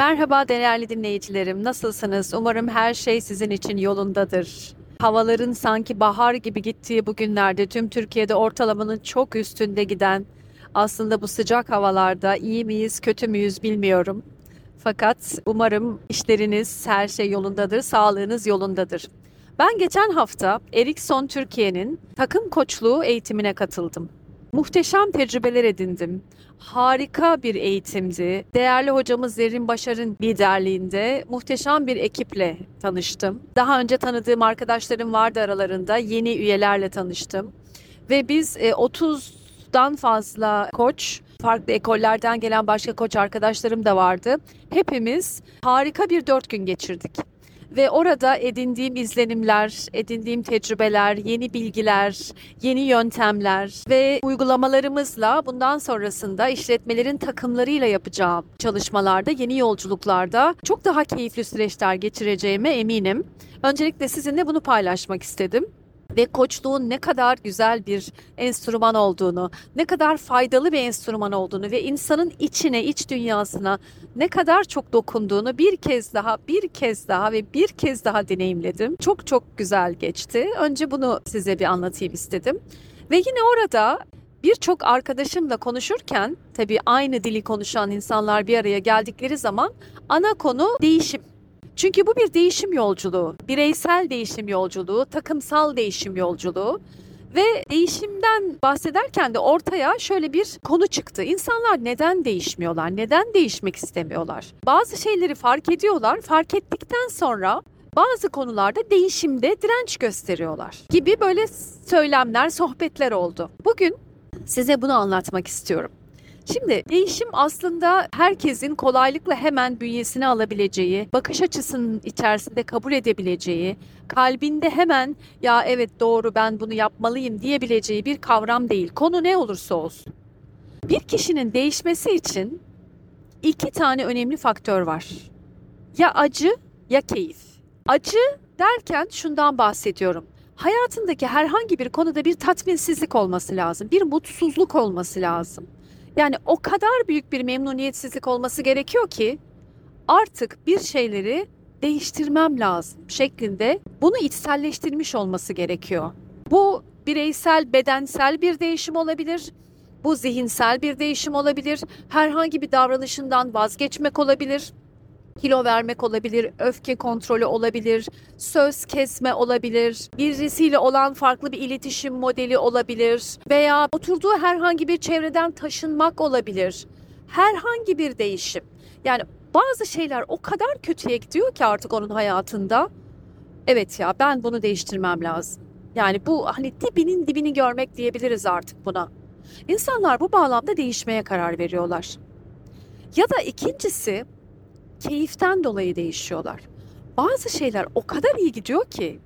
Merhaba değerli dinleyicilerim. Nasılsınız? Umarım her şey sizin için yolundadır. Havaların sanki bahar gibi gittiği bu günlerde tüm Türkiye'de ortalamanın çok üstünde giden aslında bu sıcak havalarda iyi miyiz, kötü müyüz bilmiyorum. Fakat umarım işleriniz, her şey yolundadır, sağlığınız yolundadır. Ben geçen hafta Ericsson Türkiye'nin takım koçluğu eğitimine katıldım. Muhteşem tecrübeler edindim. Harika bir eğitimdi. Değerli hocamız Zerrin Başar'ın liderliğinde muhteşem bir ekiple tanıştım. Daha önce tanıdığım arkadaşlarım vardı aralarında. Yeni üyelerle tanıştım. Ve biz e, 30'dan fazla koç, farklı ekollerden gelen başka koç arkadaşlarım da vardı. Hepimiz harika bir dört gün geçirdik. Ve orada edindiğim izlenimler, edindiğim tecrübeler, yeni bilgiler, yeni yöntemler ve uygulamalarımızla bundan sonrasında işletmelerin takımlarıyla yapacağım çalışmalarda, yeni yolculuklarda çok daha keyifli süreçler geçireceğime eminim. Öncelikle sizinle bunu paylaşmak istedim ve koçluğun ne kadar güzel bir enstrüman olduğunu, ne kadar faydalı bir enstrüman olduğunu ve insanın içine, iç dünyasına ne kadar çok dokunduğunu bir kez daha, bir kez daha ve bir kez daha deneyimledim. Çok çok güzel geçti. Önce bunu size bir anlatayım istedim. Ve yine orada birçok arkadaşımla konuşurken tabii aynı dili konuşan insanlar bir araya geldikleri zaman ana konu değişim. Çünkü bu bir değişim yolculuğu, bireysel değişim yolculuğu, takımsal değişim yolculuğu ve değişimden bahsederken de ortaya şöyle bir konu çıktı. İnsanlar neden değişmiyorlar? Neden değişmek istemiyorlar? Bazı şeyleri fark ediyorlar. Fark ettikten sonra bazı konularda değişimde direnç gösteriyorlar gibi böyle söylemler, sohbetler oldu. Bugün size bunu anlatmak istiyorum. Şimdi değişim aslında herkesin kolaylıkla hemen bünyesine alabileceği, bakış açısının içerisinde kabul edebileceği, kalbinde hemen ya evet doğru ben bunu yapmalıyım diyebileceği bir kavram değil. Konu ne olursa olsun. Bir kişinin değişmesi için iki tane önemli faktör var. Ya acı ya keyif. Acı derken şundan bahsediyorum. Hayatındaki herhangi bir konuda bir tatminsizlik olması lazım, bir mutsuzluk olması lazım. Yani o kadar büyük bir memnuniyetsizlik olması gerekiyor ki artık bir şeyleri değiştirmem lazım şeklinde bunu içselleştirmiş olması gerekiyor. Bu bireysel, bedensel bir değişim olabilir. Bu zihinsel bir değişim olabilir. Herhangi bir davranışından vazgeçmek olabilir kilo vermek olabilir, öfke kontrolü olabilir, söz kesme olabilir, birisiyle olan farklı bir iletişim modeli olabilir veya oturduğu herhangi bir çevreden taşınmak olabilir. Herhangi bir değişim. Yani bazı şeyler o kadar kötüye gidiyor ki artık onun hayatında. Evet ya ben bunu değiştirmem lazım. Yani bu hani dibinin dibini görmek diyebiliriz artık buna. İnsanlar bu bağlamda değişmeye karar veriyorlar. Ya da ikincisi keyiften dolayı değişiyorlar. Bazı şeyler o kadar iyi gidiyor ki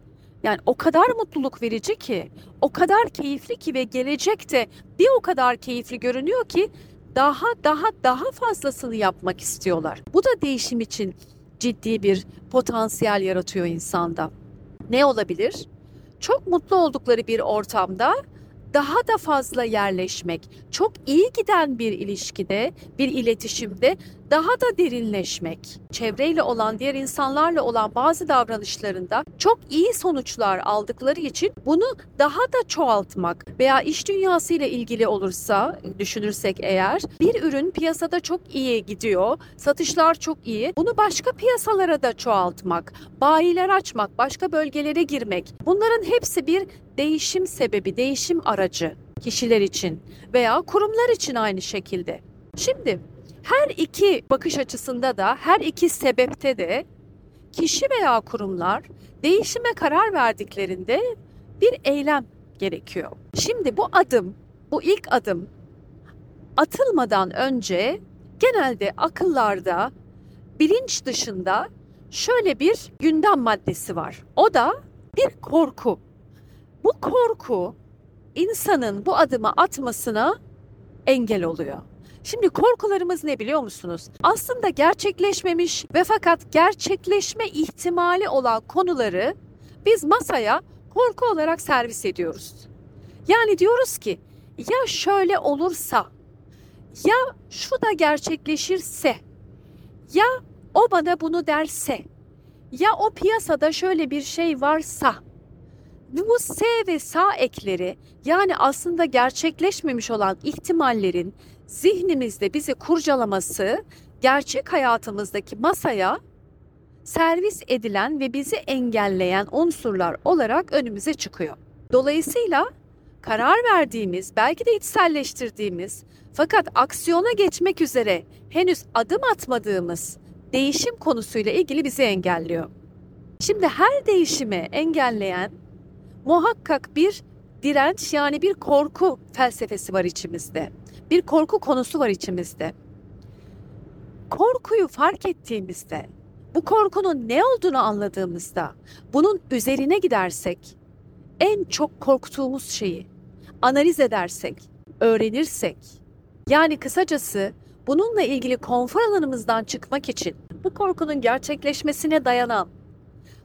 yani o kadar mutluluk verici ki, o kadar keyifli ki ve gelecekte bir o kadar keyifli görünüyor ki daha daha daha fazlasını yapmak istiyorlar. Bu da değişim için ciddi bir potansiyel yaratıyor insanda. Ne olabilir? Çok mutlu oldukları bir ortamda daha da fazla yerleşmek, çok iyi giden bir ilişkide, bir iletişimde daha da derinleşmek, çevreyle olan, diğer insanlarla olan bazı davranışlarında çok iyi sonuçlar aldıkları için bunu daha da çoğaltmak veya iş dünyasıyla ilgili olursa düşünürsek eğer bir ürün piyasada çok iyi gidiyor, satışlar çok iyi. Bunu başka piyasalara da çoğaltmak, bayiler açmak, başka bölgelere girmek. Bunların hepsi bir değişim sebebi, değişim aracı kişiler için veya kurumlar için aynı şekilde. Şimdi her iki bakış açısında da her iki sebepte de kişi veya kurumlar değişime karar verdiklerinde bir eylem gerekiyor. Şimdi bu adım, bu ilk adım atılmadan önce genelde akıllarda bilinç dışında şöyle bir gündem maddesi var. O da bir korku. Bu korku insanın bu adımı atmasına engel oluyor. Şimdi korkularımız ne biliyor musunuz? Aslında gerçekleşmemiş ve fakat gerçekleşme ihtimali olan konuları biz masaya korku olarak servis ediyoruz. Yani diyoruz ki ya şöyle olursa ya şu da gerçekleşirse ya o bana bunu derse ya o piyasada şöyle bir şey varsa bu S ve SA ekleri yani aslında gerçekleşmemiş olan ihtimallerin zihnimizde bizi kurcalaması gerçek hayatımızdaki masaya servis edilen ve bizi engelleyen unsurlar olarak önümüze çıkıyor. Dolayısıyla karar verdiğimiz, belki de içselleştirdiğimiz fakat aksiyona geçmek üzere henüz adım atmadığımız değişim konusuyla ilgili bizi engelliyor. Şimdi her değişimi engelleyen muhakkak bir direnç yani bir korku felsefesi var içimizde. Bir korku konusu var içimizde. Korkuyu fark ettiğimizde, bu korkunun ne olduğunu anladığımızda, bunun üzerine gidersek, en çok korktuğumuz şeyi analiz edersek, öğrenirsek, yani kısacası bununla ilgili konfor alanımızdan çıkmak için bu korkunun gerçekleşmesine dayanan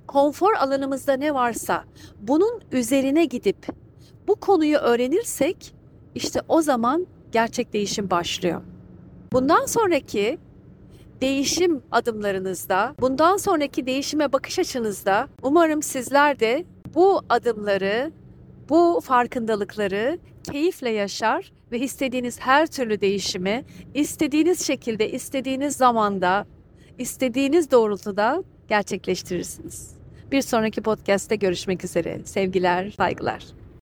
konfor alanımızda ne varsa bunun üzerine gidip bu konuyu öğrenirsek işte o zaman gerçek değişim başlıyor. Bundan sonraki değişim adımlarınızda, bundan sonraki değişime bakış açınızda umarım sizler de bu adımları, bu farkındalıkları keyifle yaşar ve istediğiniz her türlü değişimi istediğiniz şekilde, istediğiniz zamanda, istediğiniz doğrultuda gerçekleştirirsiniz. Bir sonraki podcast'te görüşmek üzere. Sevgiler, saygılar.